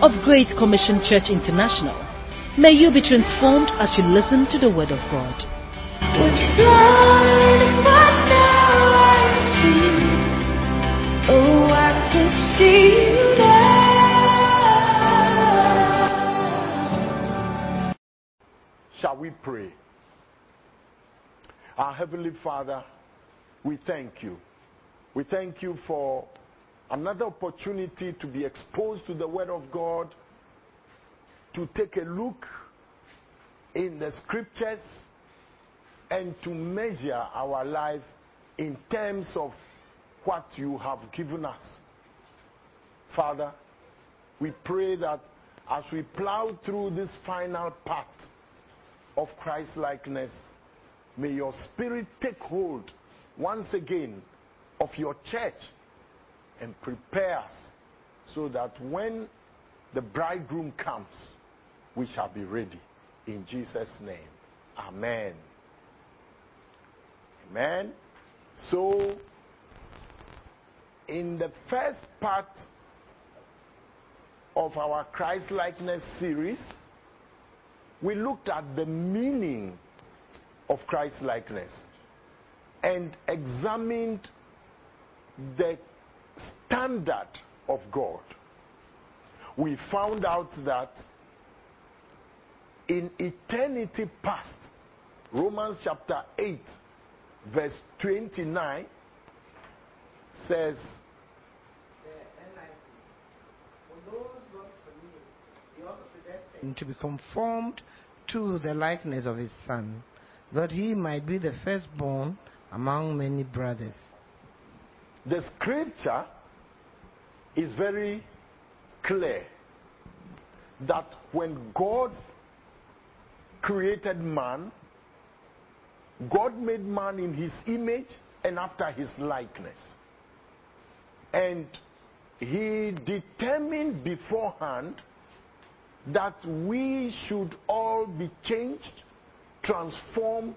of Great Commission Church International. May you be transformed as you listen to the Word of God. Was blind, but now I see. Oh, I can see you now. Shall we pray? Our Heavenly Father, we thank you. We thank you for another opportunity to be exposed to the Word of God, to take a look in the Scriptures, and to measure our life in terms of what you have given us. Father, we pray that as we plow through this final part of Christ likeness, may your spirit take hold once again of your church and prepare us so that when the bridegroom comes, we shall be ready. In Jesus' name. Amen. Amen. So, in the first part of our Christ likeness series, we looked at the meaning of Christ likeness and examined the standard of God. We found out that in eternity past, Romans chapter 8, verse 29 says, to be conformed to the likeness of his son, that he might be the firstborn among many brothers. the scripture is very clear that when God created man, God made man in his image and after his likeness. And he determined beforehand that we should all be changed, transformed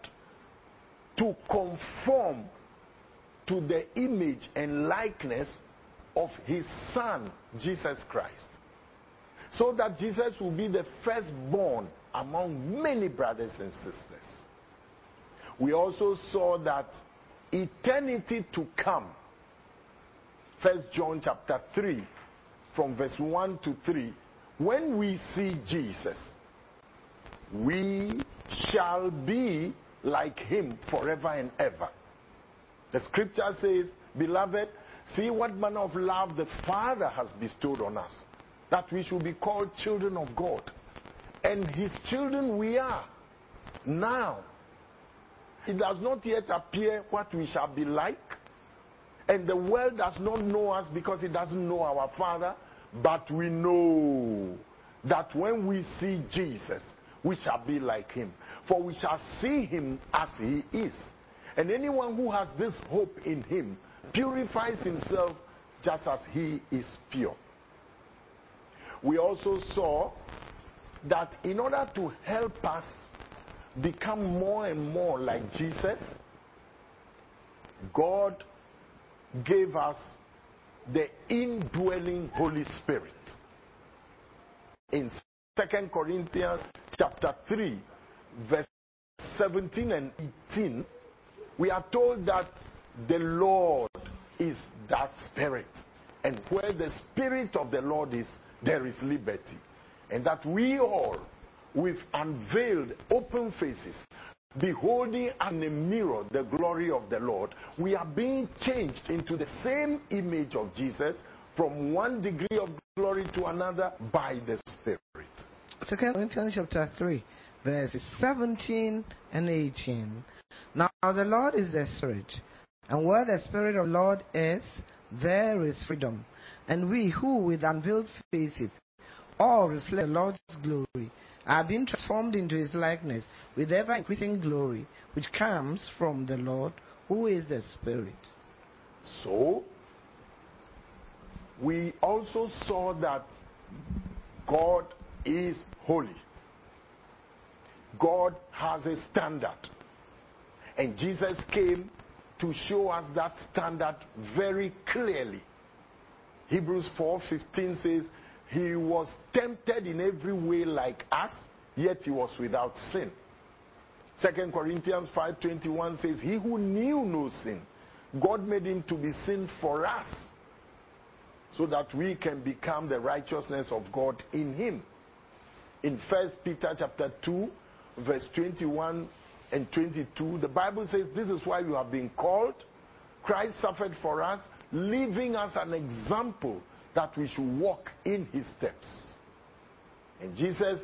to conform to the image and likeness of his son, Jesus Christ. So that Jesus will be the firstborn among many brothers and sisters. We also saw that eternity to come, First John chapter 3, from verse 1 to 3, when we see Jesus, we shall be like him forever and ever. The scripture says, Beloved, see what manner of love the Father has bestowed on us, that we should be called children of God. And his children we are. Now, it does not yet appear what we shall be like. And the world does not know us because it doesn't know our Father. But we know that when we see Jesus, we shall be like him. For we shall see him as he is. And anyone who has this hope in him purifies himself just as he is pure. We also saw that in order to help us become more and more like Jesus, God gave us the indwelling Holy Spirit. In 2 Corinthians chapter 3, verse 17 and 18, we are told that the Lord is that Spirit. And where the Spirit of the Lord is, there is liberty. And that we all, with unveiled, open faces, beholding in a mirror the glory of the Lord, we are being changed into the same image of Jesus from one degree of glory to another by the Spirit. Second Corinthians chapter 3, verses 17 and 18. Now the Lord is the Spirit, and where the Spirit of the Lord is, there is freedom. And we who with unveiled faces all reflect the Lord's glory, are being transformed into his likeness with ever increasing glory, which comes from the Lord, who is the Spirit. So, we also saw that God is holy. God has a standard. And Jesus came to show us that standard very clearly. Hebrews 4:15 says, "He was tempted in every way like us, yet he was without sin." 2 Corinthians 5:21 says, "He who knew no sin, God made him to be sin for us, so that we can become the righteousness of God in him." In 1 Peter chapter 2, verse 21 and 22, the Bible says, This is why you have been called. Christ suffered for us, leaving us an example that we should walk in his steps. And Jesus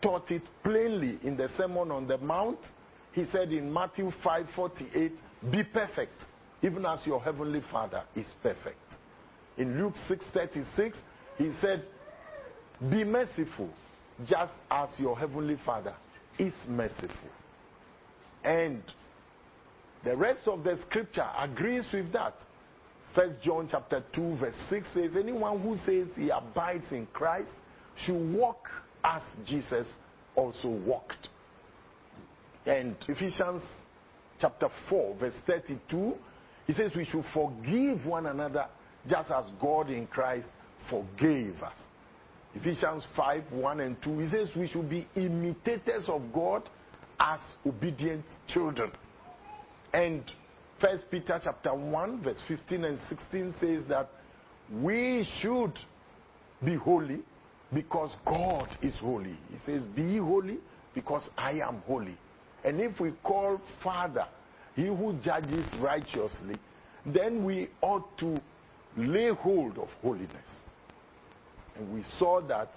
taught it plainly in the Sermon on the Mount. He said in Matthew 5:48, "Be perfect, even as your heavenly Father is perfect." In Luke 6:36, he said, "Be merciful, just as your heavenly Father is merciful." And the rest of the scripture agrees with that. First John chapter 2 verse 6 says, anyone who says he abides in Christ should walk as Jesus also walked. And Ephesians chapter 4 verse 32, he says we should forgive one another just as God in Christ forgave us. Ephesians 5 1 and 2, he says we should be imitators of God as obedient children. And First Peter chapter 1, verse 15 and 16 says that we should be holy because God is holy. He says, Be holy because I am holy. And if we call Father, he who judges righteously, then we ought to lay hold of holiness. And we saw that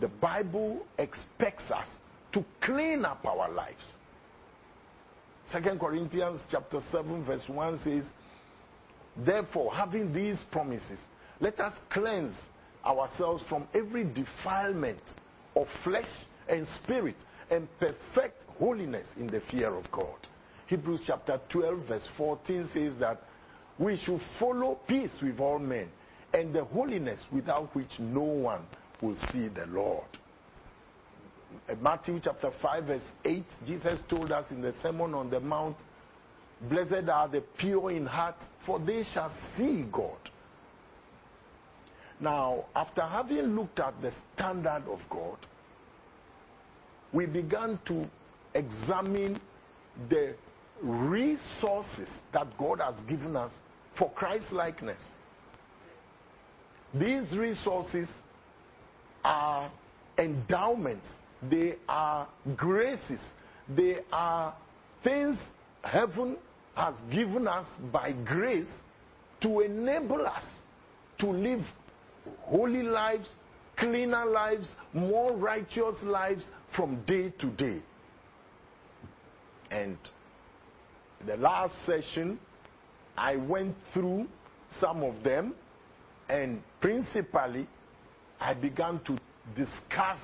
the Bible expects us to clean up our lives. Second Corinthians chapter 7 verse 1 says, Therefore, having these promises, let us cleanse ourselves from every defilement of flesh and spirit and perfect holiness in the fear of God. Hebrews chapter 12 verse 14 says that we should follow peace with all men and the holiness without which no one will see the Lord. Uh, Matthew chapter 5, verse 8, Jesus told us in the Sermon on the Mount, Blessed are the pure in heart, for they shall see God. Now, after having looked at the standard of God, we began to examine the resources that God has given us for Christ likeness. These resources are endowments they are graces. They are things heaven has given us by grace to enable us to live holy lives, cleaner lives, more righteous lives from day to day. And the last session, I went through some of them, and principally, I began to discuss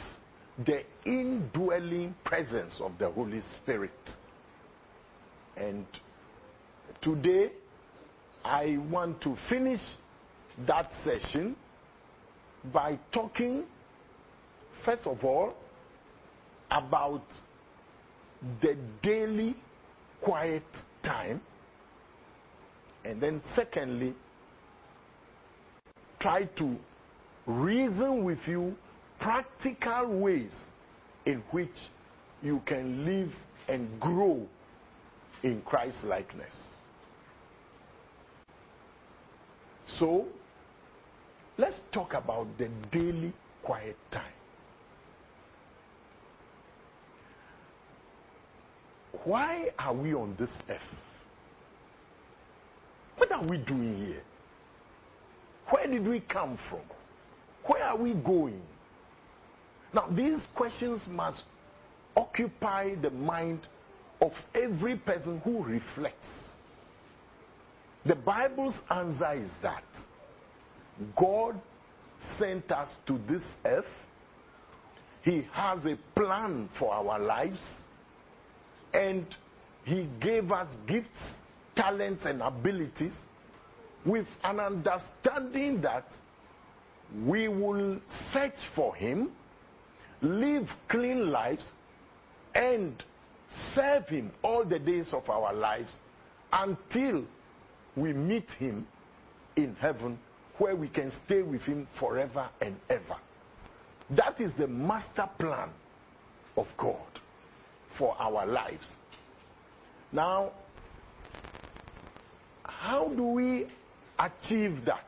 the indwelling presence of the Holy Spirit. And today, I want to finish that session by talking, first of all, about the daily quiet time. And then, secondly, try to reason with you practical ways in which you can live and grow in Christ likeness. So, let's talk about the daily quiet time. Why are we on this earth? What are we doing here? Where did we come from? Where are we going? Now, these questions must occupy the mind of every person who reflects. The Bible's answer is that God sent us to this earth. He has a plan for our lives, and He gave us gifts, talents, and abilities with an understanding that we will search for Him, live clean lives, and serve Him all the days of our lives until we meet Him in heaven where we can stay with Him forever and ever. That is the master plan of God for our lives. Now, how do we achieve that?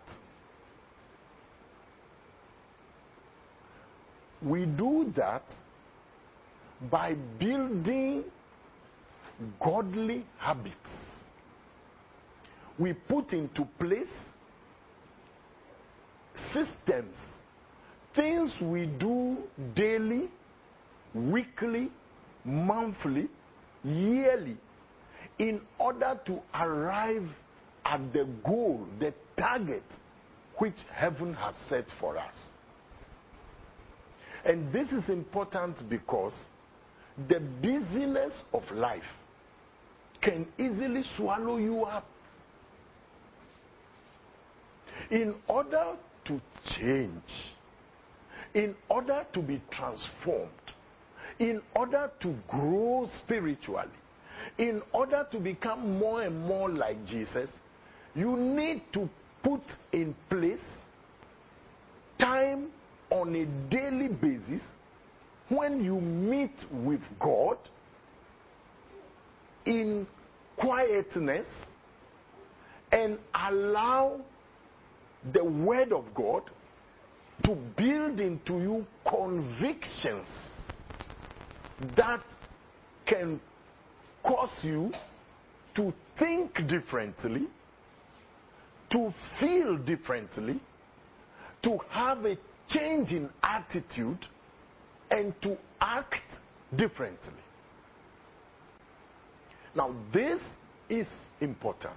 We do that by building godly habits. We put into place systems, things we do daily, weekly, monthly, yearly, in order to arrive at the goal, the target which heaven has set for us. And this is important because the busyness of life can easily swallow you up. In order to change, in order to be transformed, in order to grow spiritually, in order to become more and more like Jesus, you need to put in place time on a daily basis when you meet with God in quietness and allow the Word of God to build into you convictions that can cause you to think differently, to feel differently, to have a change in attitude, and to act differently. Now, this is important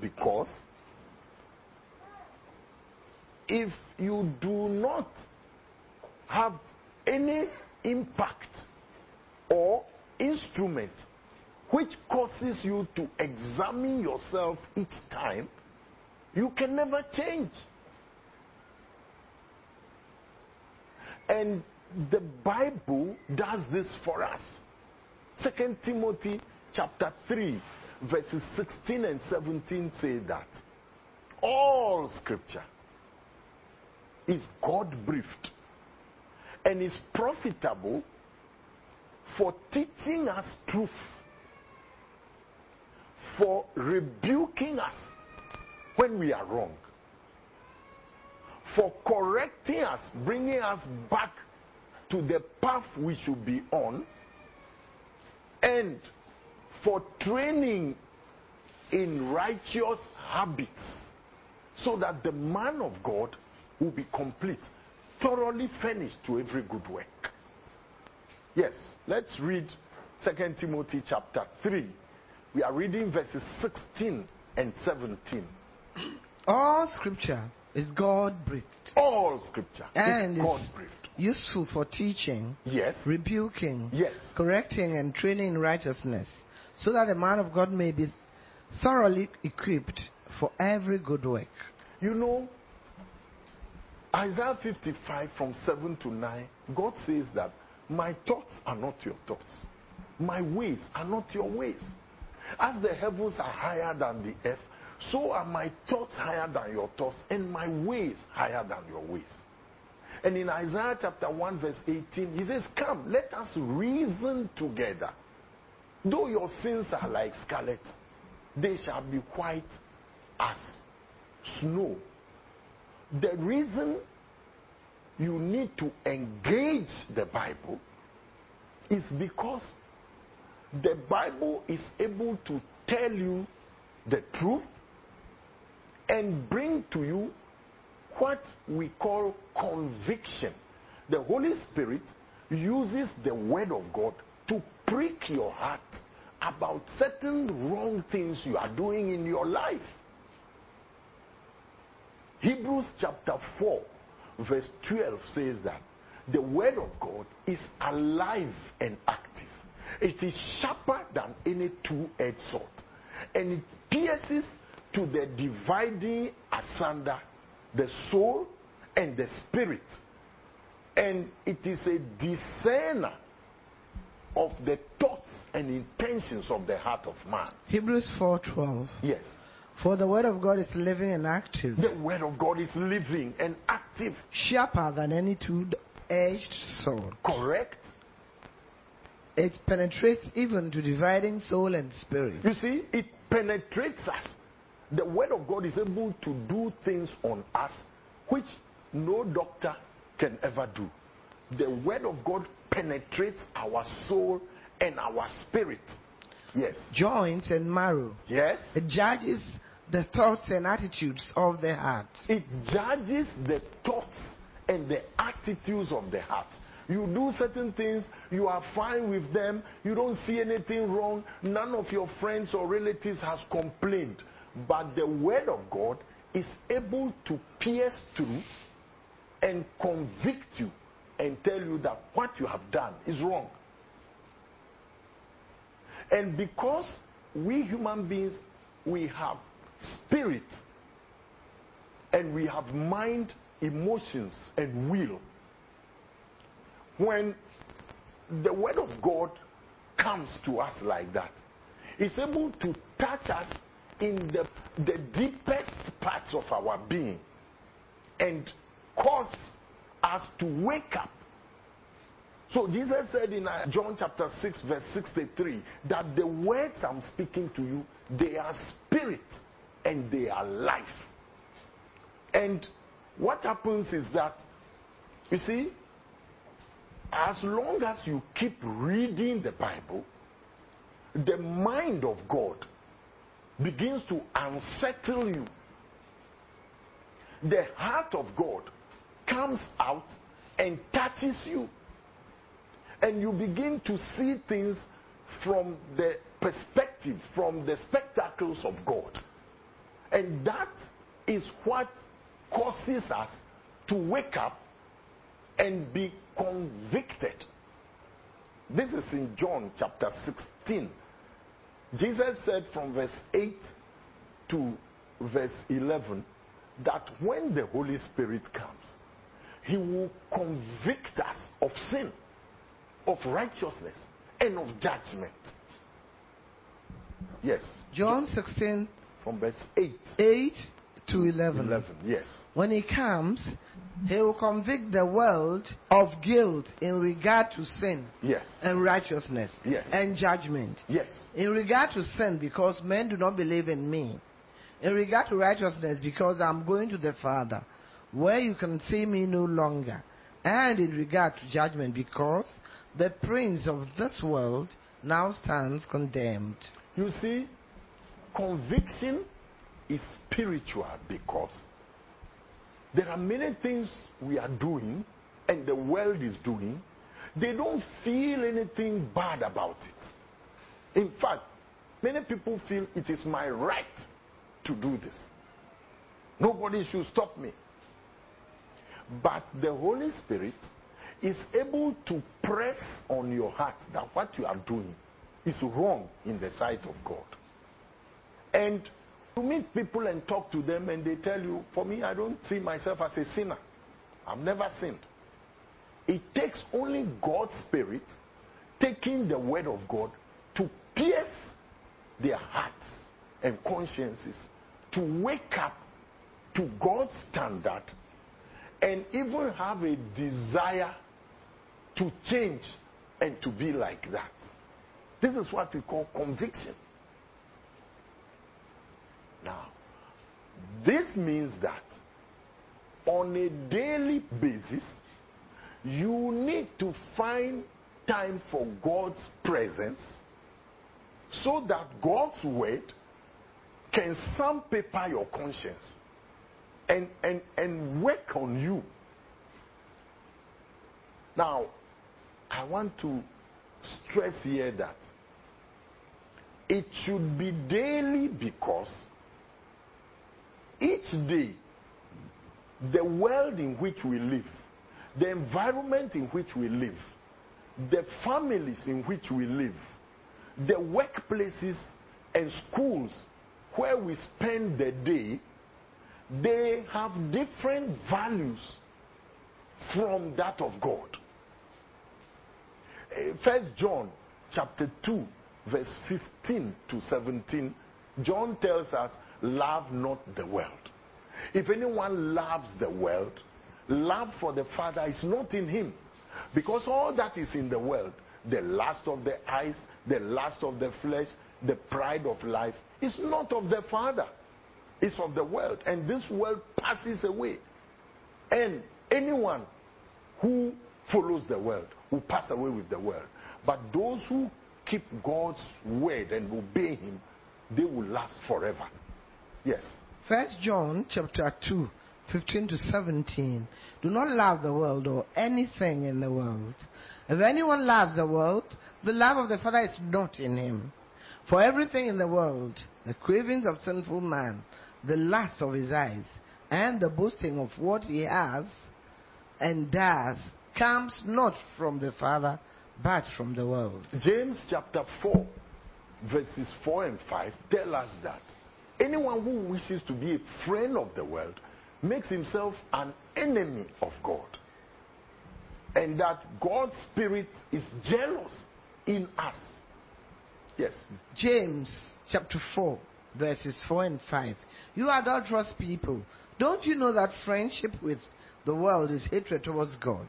because if you do not have any impact or instrument which causes you to examine yourself each time, you can never change. And the Bible does this for us. Second Timothy chapter 3, verses 16 and 17 say that all scripture is God breathed and is profitable for teaching us truth, for rebuking us when we are wrong, for correcting us, bringing us back to the path we should be on, and for training in righteous habits so that the man of God will be complete, thoroughly furnished to every good work. Yes, let's read 2 Timothy chapter 3. We are reading verses 16 and 17. All scripture is God breathed, All scripture And is is- God breathed. useful for teaching, Yes. rebuking, Yes. correcting, and training in righteousness, so that the man of God may be thoroughly equipped for every good work. You know, Isaiah 55 from 7 to 9, God says that my thoughts are not your thoughts, my ways are not your ways. As the heavens are higher than the earth, so are my thoughts higher than your thoughts, and my ways higher than your ways. And in Isaiah chapter 1, verse 18, he says, Come, let us reason together. Though your sins are like scarlet, they shall be white as snow. The reason you need to engage the Bible is because the Bible is able to tell you the truth and bring to you what we call conviction. The Holy Spirit uses the Word of God to prick your heart about certain wrong things you are doing in your life. Hebrews chapter 4, verse 12 says that the word of God is alive and active. It is sharper than any two-edged sword, and it pierces to the dividing asunder the soul and the spirit, and it is a discerner of the thoughts and intentions of the heart of man. Hebrews 4:12. Yes, For the word of God is living and active, the word of God is living and active. sharper than any two-edged sword. Correct. It penetrates even to dividing soul and spirit, You see, it penetrates us. The word of God is able to do things on us which no doctor can ever do. The word of God penetrates our soul and our spirit. Yes. joints and marrow. Yes. It judges the thoughts and attitudes of the heart. It judges the thoughts and the attitudes of the heart. You do certain things, you are fine with them, you don't see anything wrong, none of your friends or relatives has complained. But the word of God is able to pierce through and convict you and tell you that what you have done is wrong. And because we human beings, we have spirit and we have mind, emotions, and will. When the word of God comes to us like that, it's able to touch us in the, the deepest parts of our being and cause us to wake up. So Jesus said in uh, John chapter 6 verse 63 that the words I'm speaking to you, they are spirit and they are life. And what happens is that, you see, as long as you keep reading the Bible, the mind of God begins to unsettle you. The heart of God comes out and touches you. And you begin to see things from the perspective, from the spectacles of God. And that is what causes us to wake up and be convicted. This is in John chapter 16. Jesus said from verse 8 to verse 11 that when the Holy Spirit comes, he will convict us of sin, of righteousness, and of judgment. Yes. John 16, From verse 8 8 to 11. 11. Yes. When he comes, he will convict the world of guilt in regard to sin Yes. and righteousness Yes. and judgment. Yes. In regard to sin, because men do not believe in me. In regard to righteousness, because I'm going to the Father, where you can see me no longer. And in regard to judgment, because the prince of this world now stands condemned. You see, conviction is spiritual because there are many things we are doing and the world is doing. They don't feel anything bad about it. In fact, many people feel it is my right to do this. Nobody should stop me. But the Holy Spirit is able to press on your heart that what you are doing is wrong in the sight of God. And you meet people and talk to them, and they tell you, For me, I don't see myself as a sinner. I've never sinned. It takes only God's Spirit taking the Word of God to pierce their hearts and consciences to wake up to God's standard and even have a desire to change and to be like that. This is what we call conviction. Now, this means that on a daily basis, you need to find time for God's presence so that God's word can sandpaper your conscience and, and, and work on you. Now, I want to stress here that it should be daily because each day the world in which we live the environment in which we live, the families in which we live, the workplaces and schools where we spend the day, they have different values from that of God. Eh, First John chapter 2, verse 15 to 17, John tells us, Love not the world. If anyone loves the world, love for the Father is not in him. Because all that is in the world, the lust of the eyes, the lust of the flesh, the pride of life, is not of the Father. It's of the world. And this world passes away. And anyone who follows the world will pass away with the world. But those who keep God's word and obey Him, they will last forever. Yes. First John chapter 2, 15 to 17. Do not love the world or anything in the world. If anyone loves the world, the love of the Father is not in him. For everything in the world, the cravings of sinful man, the lust of his eyes, and the boasting of what he has and does, comes not from the Father, but from the world. James chapter 4, verses 4 and 5 tell us that anyone who wishes to be a friend of the world makes himself an enemy of God. And that God's Spirit is jealous in us. Yes. James chapter 4, verses 4 and 5. You adulterous people, don't you know that friendship with the world is hatred towards God?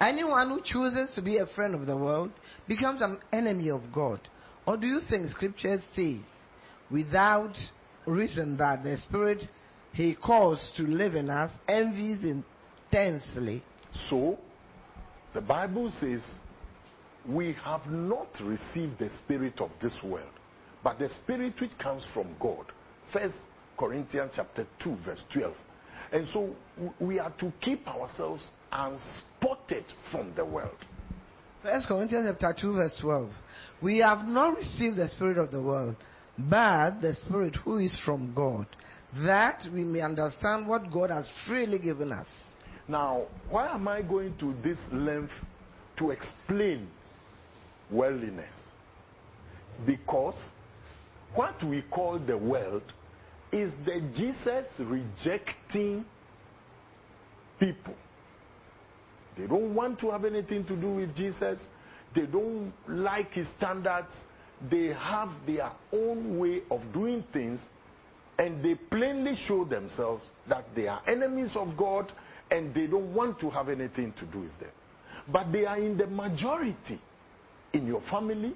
Anyone who chooses to be a friend of the world becomes an enemy of God. Or do you think Scripture says, without reason, that the Spirit He calls to live in us envies intensely? So, the Bible says, we have not received the spirit of this world, but the spirit which comes from God. First Corinthians chapter 2, verse 12. And so we are to keep ourselves unspotted from the world. First Corinthians chapter 2, verse 12. We have not received the Spirit of the world, but the Spirit who is from God, that we may understand what God has freely given us. Now, why am I going to this length to explain worldliness? Because what we call the world is the Jesus rejecting people. They don't want to have anything to do with Jesus. They don't like his standards. They have their own way of doing things, and they plainly show themselves that they are enemies of God and they don't want to have anything to do with them. But they are in the majority in your family,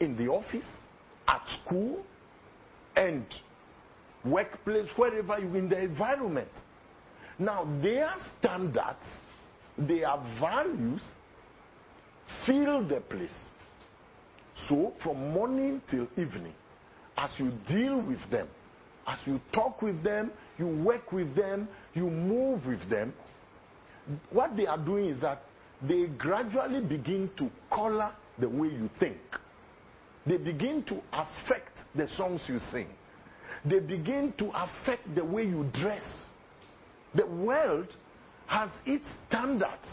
in the office, at school, and workplace, wherever you in the environment. Now, their standards, their values fill the place. So, from morning till evening, as you deal with them, as you talk with them, you work with them, you move with them, what they are doing is that they gradually begin to color the way you think. They begin to affect the songs you sing. They begin to affect the way you dress. The world has its standards.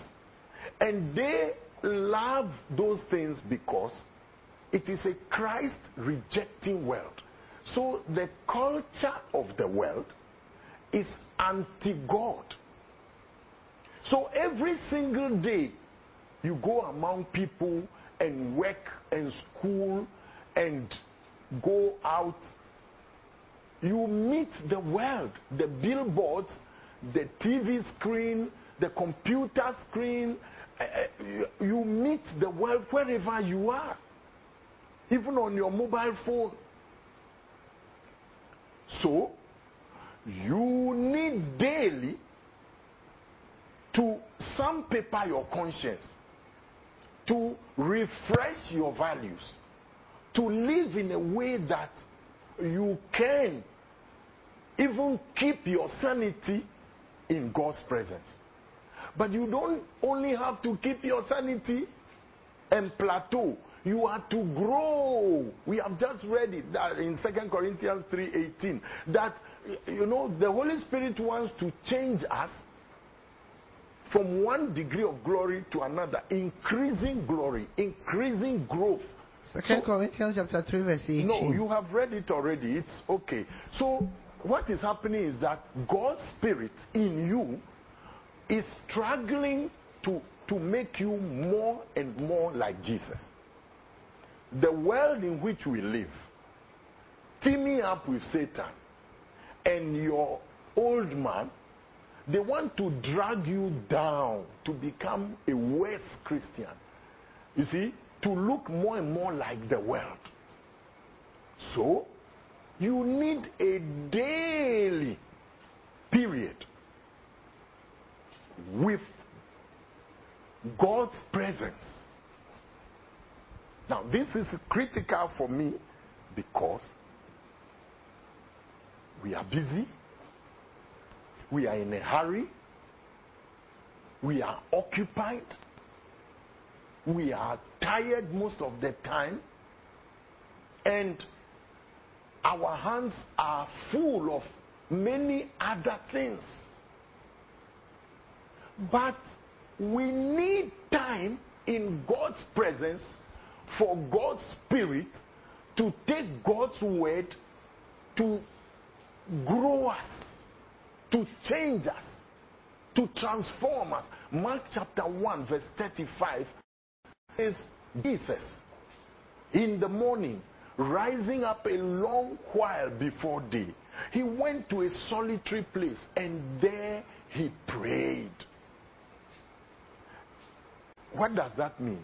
And they love those things because it is a Christ rejecting world. So the culture of the world is anti God. So every single day you go among people and work and school and go out, you meet the world, the billboards, the TV screen, the computer screen. eh, eh, You meet the world wherever you are, even on your mobile phone. So, you need daily to sandpaper your conscience, to refresh your values, to live in a way that you can even keep your sanity in God's presence. But you don't only have to keep your sanity and plateau. You are to grow. We have just read it in 2 Corinthians 3:18 that you know the Holy Spirit wants to change us from one degree of glory to another, increasing glory, increasing growth. Second So- Corinthians chapter 3, verse 18. No, you have read it already. It's okay. So, what is happening is that God's Spirit in you is struggling to, to make you more and more like Jesus. The world in which we live, teaming up with Satan and your old man, they want to drag you down to become a worse Christian. You see, to look more and more like the world. So, you need a daily period with God's presence. Now, this is critical for me because we are busy, we are in a hurry, we are occupied, we are tired most of the time, and our hands are full of many other things. But we need time in God's presence for God's Spirit to take God's word to grow us, to change us, to transform us. Mark chapter 1, verse 35 is Jesus in the morning, rising up a long while before day. He went to a solitary place and there he prayed. What does that mean?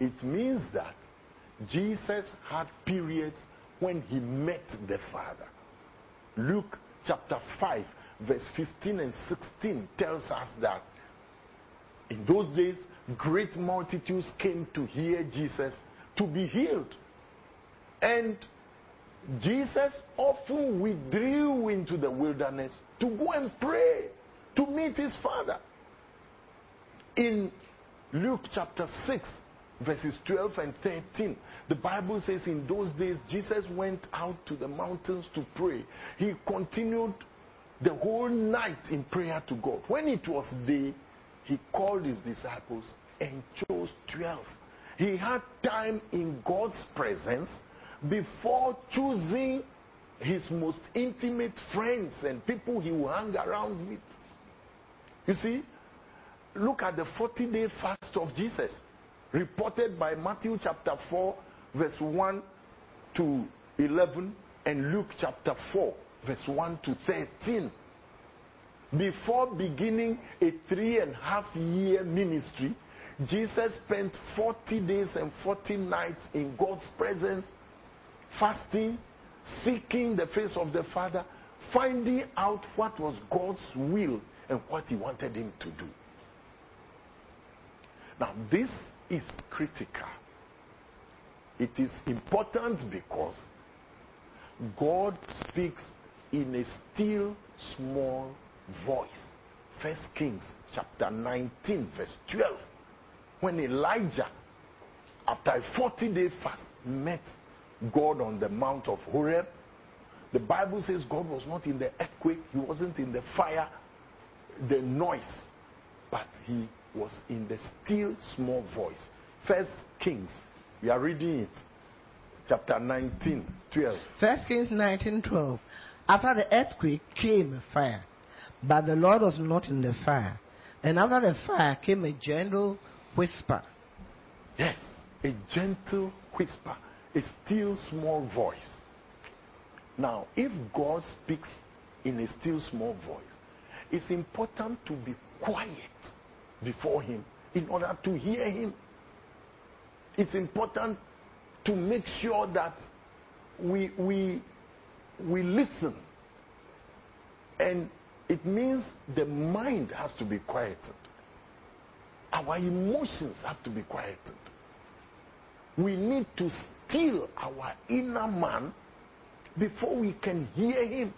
It means that Jesus had periods when he met the Father. Luke chapter 5, verse 15 and 16 tells us that in those days, great multitudes came to hear Jesus to be healed. And Jesus often withdrew into the wilderness to go and pray, to meet his Father. In Luke chapter 6, verses 12 and 13, the Bible says in those days Jesus went out to the mountains to pray. He continued the whole night in prayer to God. When it was day, he called his disciples and chose 12. He had time in God's presence before choosing his most intimate friends and people he will hang around with. You see, look at the 40 day fast of Jesus, reported by Matthew chapter 4, verse 1 to 11, and Luke chapter 4, verse 1 to 13. Before beginning a three and a half year ministry, Jesus spent 40 days and 40 nights in God's presence, fasting, seeking the face of the Father, finding out what was God's will and what He wanted him to do. Now, this is critical. It is important because God speaks in a still small voice. First Kings chapter 19, verse 12. When Elijah, after a 40 day fast, met God on the Mount of Horeb, the Bible says God was not in the earthquake, He wasn't in the fire, the noise, but He was in the still small voice. First Kings, we are reading it, chapter 19, 12. First Kings 19:12. After the earthquake came a fire, but the Lord was not in the fire. And after the fire came a gentle whisper. Yes, a gentle whisper, a still small voice. Now, if God speaks in a still small voice, it's important to be quiet before Him in order to hear Him. It's important to make sure that we, we, we listen. And it means the mind has to be quieted. Our emotions have to be quieted. We need to still our inner man before we can hear him.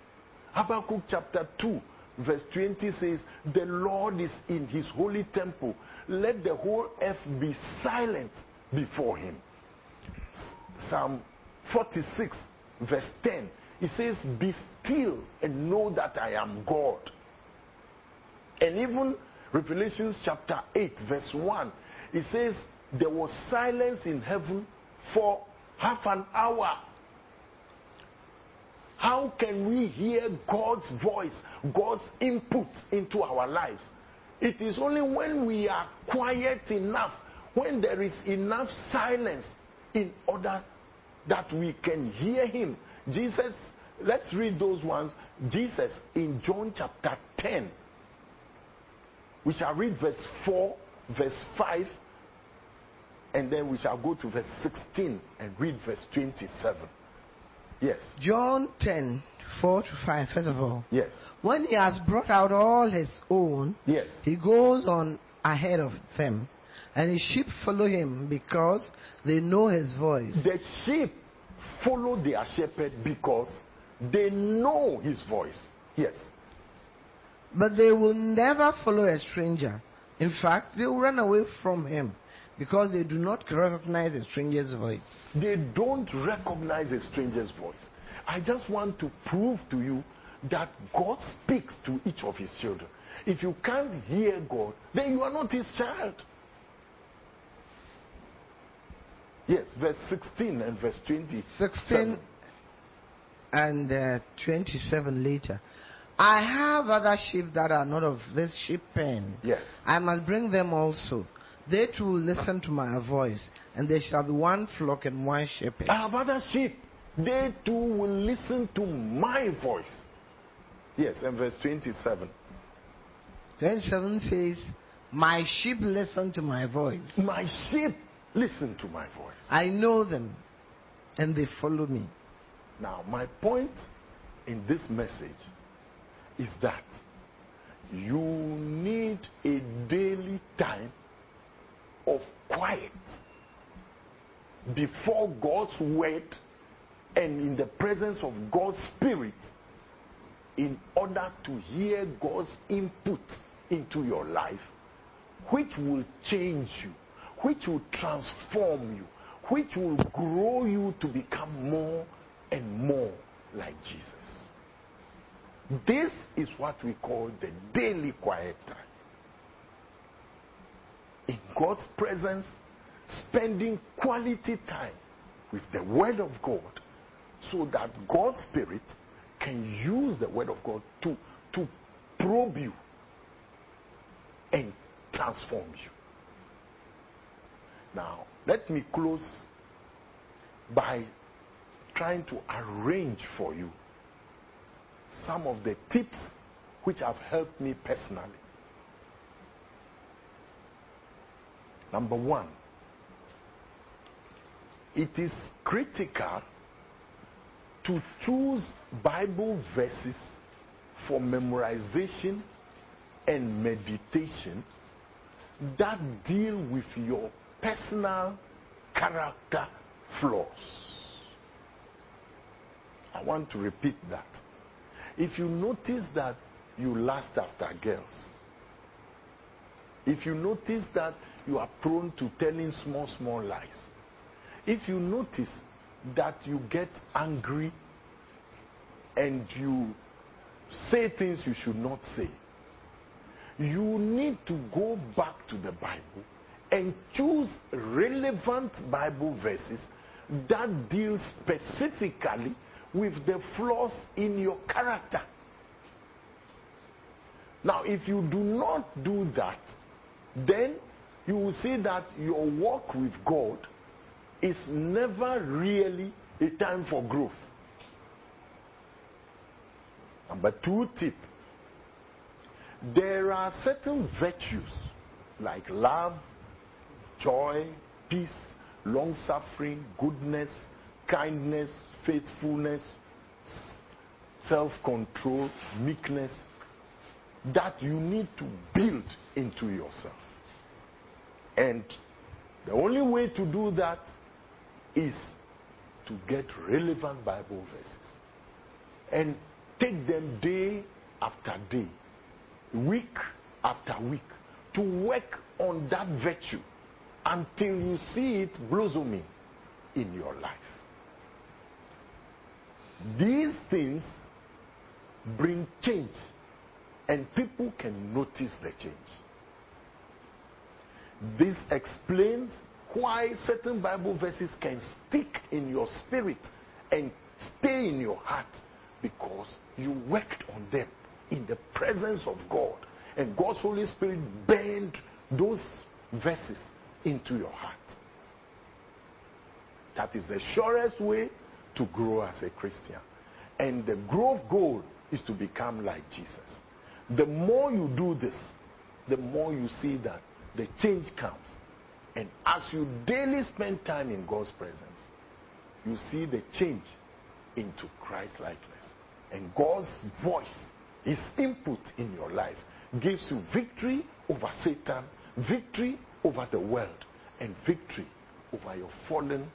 Habakkuk chapter 2, verse 20 says, The Lord is in his holy temple. Let the whole earth be silent before him. Psalm 46, verse 10, it says, Be still and know that I am God. And even Revelation chapter 8, verse 1. It says, There was silence in heaven for half an hour. How can we hear God's voice, God's input into our lives? It is only when we are quiet enough, when there is enough silence, in order that we can hear Him. Jesus, let's read those ones. Jesus in John chapter 10. We shall read verse 4, verse 5, and then we shall go to verse 16 and read verse 27. Yes. John 10, 4 to 5, first of all. Yes. When he has brought out all his own, Yes. he goes on ahead of them, and his sheep follow him because they know his voice. The sheep follow their shepherd because they know his voice. Yes. But they will never follow a stranger. In fact, they will run away from him because they do not recognize a stranger's voice. They don't recognize a stranger's voice. I just want to prove to you that God speaks to each of his children. If you can't hear God, then you are not his child. Yes, verse 16 and verse 20. 16 and uh, 27 later. I have other sheep that are not of this sheep pen. Yes. I must bring them also. They too will listen to my voice, and there shall be one flock and one shepherd. I have other sheep. They too will listen to my voice. Yes, and verse 27. 27 says, My sheep listen to my voice. My sheep listen to my voice. I know them, and they follow me. Now, my point in this message is that you need a daily time of quiet before God's word and in the presence of God's spirit in order to hear God's input into your life, which will change you, which will transform you, which will grow you to become more and more like Jesus. This is what we call the daily quiet time. In God's presence, spending quality time with the Word of God so that God's Spirit can use the Word of God to, to probe you and transform you. Now, let me close by trying to arrange for you some of the tips which have helped me personally. Number one, it is critical to choose Bible verses for memorization and meditation that deal with your personal character flaws. I want to repeat that. If you notice that you lust after girls, if you notice that you are prone to telling small, small lies, if you notice that you get angry and you say things you should not say, you need to go back to the Bible and choose relevant Bible verses that deal specifically with the flaws in your character. Now, if you do not do that, then you will see that your walk with God is never really a time for growth. Number two tip there are certain virtues like love, joy, peace, long suffering, goodness, kindness, faithfulness, self control, meekness that you need to build into yourself. And the only way to do that is to get relevant Bible verses and take them day after day, week after week, to work on that virtue until you see it blossoming in your life. These things bring change, and people can notice the change. This explains why certain Bible verses can stick in your spirit and stay in your heart because you worked on them in the presence of God. And God's Holy Spirit burned those verses into your heart. That is the surest way to grow as a Christian. And the growth goal is to become like Jesus. The more you do this, the more you see that the change comes. And as you daily spend time in God's presence, you see the change into Christ likeness. And God's voice, His input in your life, gives you victory over Satan, victory over the world, and victory over your fallen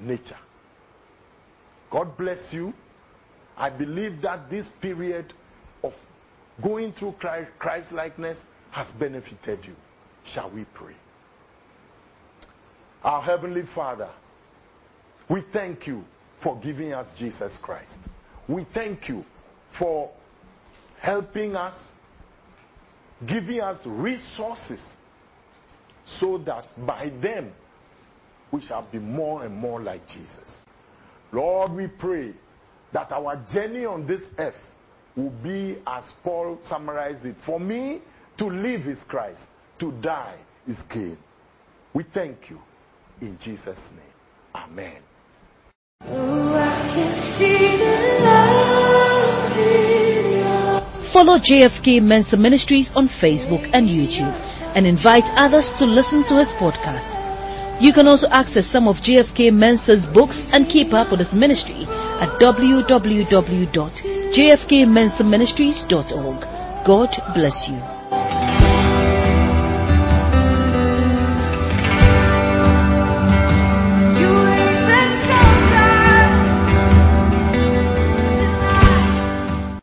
nature. God bless you. I believe that this period of going through Christ likeness has benefited you. Shall we pray? Our Heavenly Father, we thank you for giving us Jesus Christ. We thank you for helping us, giving us resources so that by them we shall be more and more like Jesus. Lord, we pray that our journey on this earth will be as Paul summarized it. For me, to live is Christ, to die is gain. We thank you in Jesus' name. Amen. Follow JFK Mensah Ministries on Facebook and YouTube and invite others to listen to his podcast. You can also access some of JFK Mensah's books and keep up with his ministry at www.jfkmensahministries.org. God bless you.